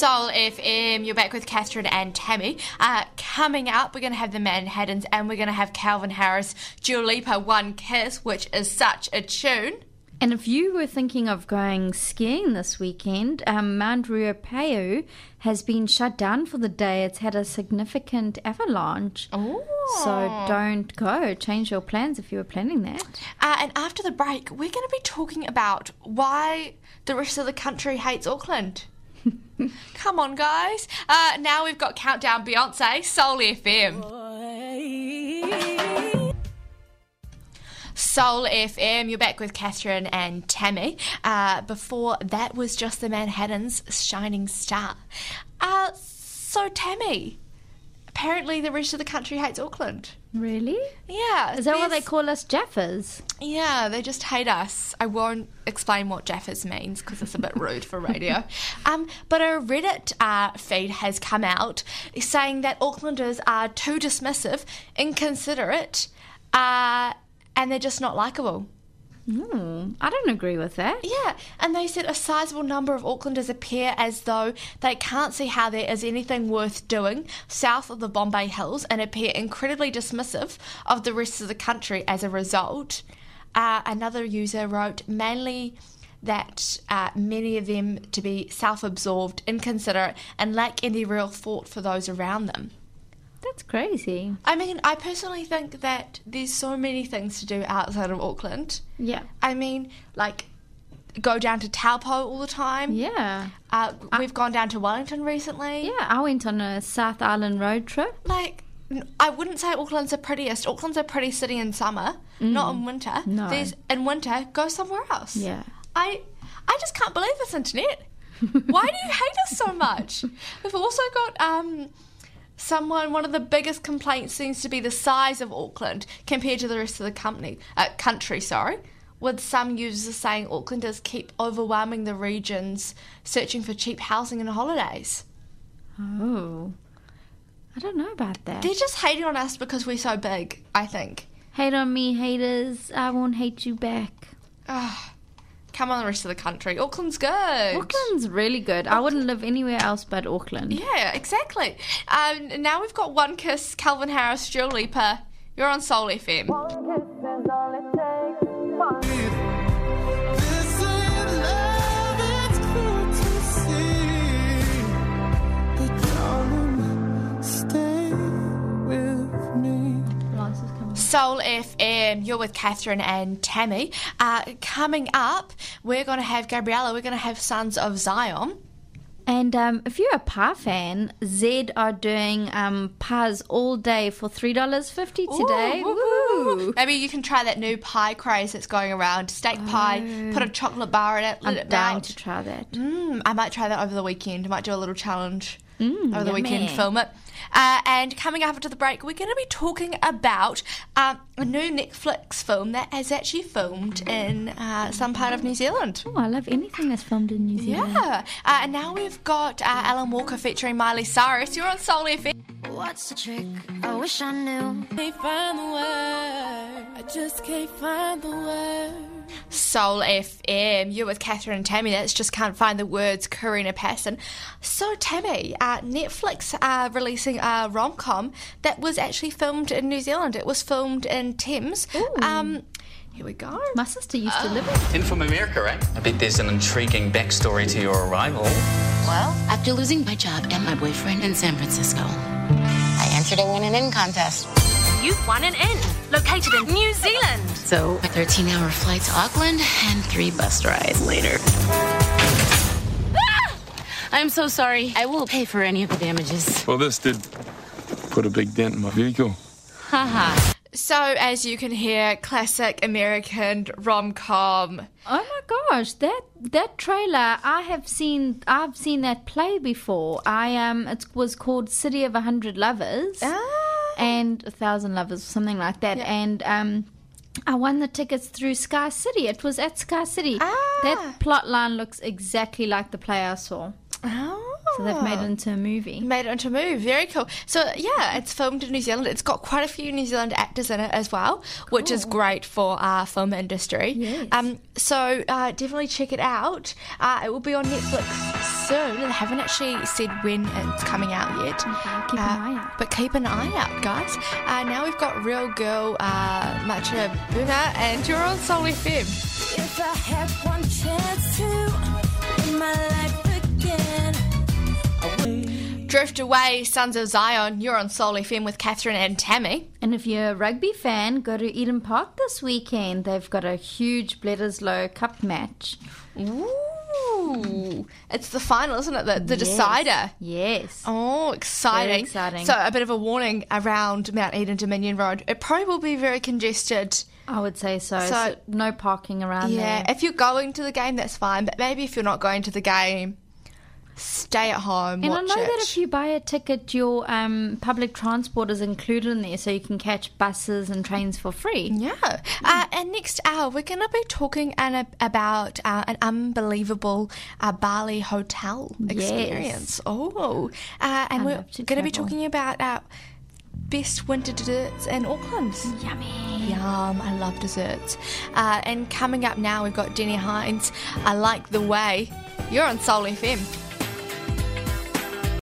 Soul FM, you're back with Catherine and Tammy. Uh, coming up, we're going to have the Manhattans and we're going to have Calvin Harris, Dua Lipa, One Kiss, which is such a tune. And if you were thinking of going skiing this weekend, um, Mount Ruapehu has been shut down for the day. It's had a significant avalanche. Oh. So don't go. Change your plans if you were planning that. Uh, and after the break, we're going to be talking about why the rest of the country hates Auckland. Come on, guys. Uh, now we've got Countdown Beyonce, Soul FM. Soul FM, you're back with Catherine and Tammy. Uh, before that was just the Manhattan's Shining Star. Uh, so, Tammy, apparently the rest of the country hates Auckland. Really? Yeah. Is that why they call us Jaffas? Yeah, they just hate us. I won't explain what Jaffas means because it's a bit rude for radio. Um, but a Reddit uh, feed has come out saying that Aucklanders are too dismissive, inconsiderate, uh, and they're just not likable. Hmm, I don't agree with that. Yeah, and they said a sizable number of Aucklanders appear as though they can't see how there is anything worth doing south of the Bombay Hills and appear incredibly dismissive of the rest of the country as a result. Uh, another user wrote mainly that uh, many of them to be self absorbed, inconsiderate, and lack any real thought for those around them. That's crazy. I mean, I personally think that there's so many things to do outside of Auckland. Yeah. I mean, like, go down to Taupo all the time. Yeah. Uh, we've gone down to Wellington recently. Yeah, I went on a South Island road trip. Like, I wouldn't say Auckland's the prettiest. Auckland's a pretty city in summer, not in winter. Mm. No. There's in winter, go somewhere else. Yeah. I I just can't believe this internet. Why do you hate us so much? We've also got um someone one of the biggest complaints seems to be the size of Auckland compared to the rest of the company uh, country, sorry. With some users saying Aucklanders keep overwhelming the regions searching for cheap housing and holidays. Oh. I don't know about that. They're just hating on us because we're so big, I think. Hate on me, haters. I won't hate you back. Ah, come on, the rest of the country. Auckland's good. Auckland's really good. I wouldn't live anywhere else but Auckland. Yeah, exactly. Um, now we've got One Kiss, Calvin Harris, Dua Lipa. You're on Soul FM. Soul FM. You're with Catherine and Tammy. Uh, coming up, we're going to have Gabriella. We're going to have Sons of Zion. And um, if you're a Pa fan, Zed are doing um, Pa's all day for $3.50 today. Ooh. Maybe you can try that new pie craze that's going around. Steak pie, put a chocolate bar in it, let I'm it dying melt. to try that. Mm, I might try that over the weekend. I might do a little challenge over the weekend, film it. Uh, and coming up after the break, we're going to be talking about um, a new Netflix film that is actually filmed in uh, some part of New Zealand. Oh, I love anything that's filmed in New Zealand. Yeah, uh, and now we've got uh, Alan Walker featuring Miley Cyrus. You're on Soul FM. What's the trick? I wish I knew. Can't find the word. I just can't find the word. Soul FM. You're with Catherine and Tammy. That's just can't find the words. Karina Pasian. So Tammy, uh, Netflix are releasing a rom com that was actually filmed in New Zealand. It was filmed in Thames. Um, here we go. My sister used to live in In from America, right? I bet there's an intriguing backstory to your arrival. Well, after losing my job and my boyfriend in San Francisco, I entered a win and in contest. You've won an inn located in New Zealand. So, a 13 hour flight to Auckland and three bus rides later. Ah! I'm so sorry. I will pay for any of the damages. Well, this did put a big dent in my vehicle. Haha. So as you can hear, classic American rom com. Oh my gosh, that that trailer I have seen I've seen that play before. I um it was called City of a Hundred Lovers Ah. And a Thousand Lovers, something like that. And um I won the tickets through Sky City. It was at Sky City. Ah. That plot line looks exactly like the play I saw. Oh. So they've made it into a movie. Made it into a movie. Very cool. So yeah, it's filmed in New Zealand. It's got quite a few New Zealand actors in it as well, which is great for our film industry. Yes. Um, so uh, definitely check it out. Uh, it will be on Netflix soon. They haven't actually said when it's coming out yet. keep an eye out. But keep an eye out, guys. Uh, now we've got Real Girl, uh, Mutya Buena, and you're on Soul FM. If I had one chance to in my life again, Drift Away, Sons of Zion. You're on Soul FM with Catherine and Tammy. And if you're a rugby fan, go to Eden Park this weekend. They've got a huge Bledisloe Cup match. Ooh, it's the final, isn't it? The, the Yes. decider. Yes. Oh, exciting. Very exciting. So, a bit of a warning around Mount Eden Dominion Road. It probably will be very congested. I would say so. So- So no parking around there. Yeah, there. if you're going to the game, that's fine. But maybe if you're not going to the game, stay at home. And I know it. that if you buy a ticket, your um, public transport is included in there, so you can catch buses and trains for free. Yeah. Uh, and next hour, we're going to be talking an, about uh, an unbelievable uh, Bali hotel experience. Oh. Uh, and I we're going to be talking about our best winter desserts in Auckland. Yummy. Yum, I love desserts. Uh, and coming up now, we've got Deni Hines. I like the way. You're on Soul FM.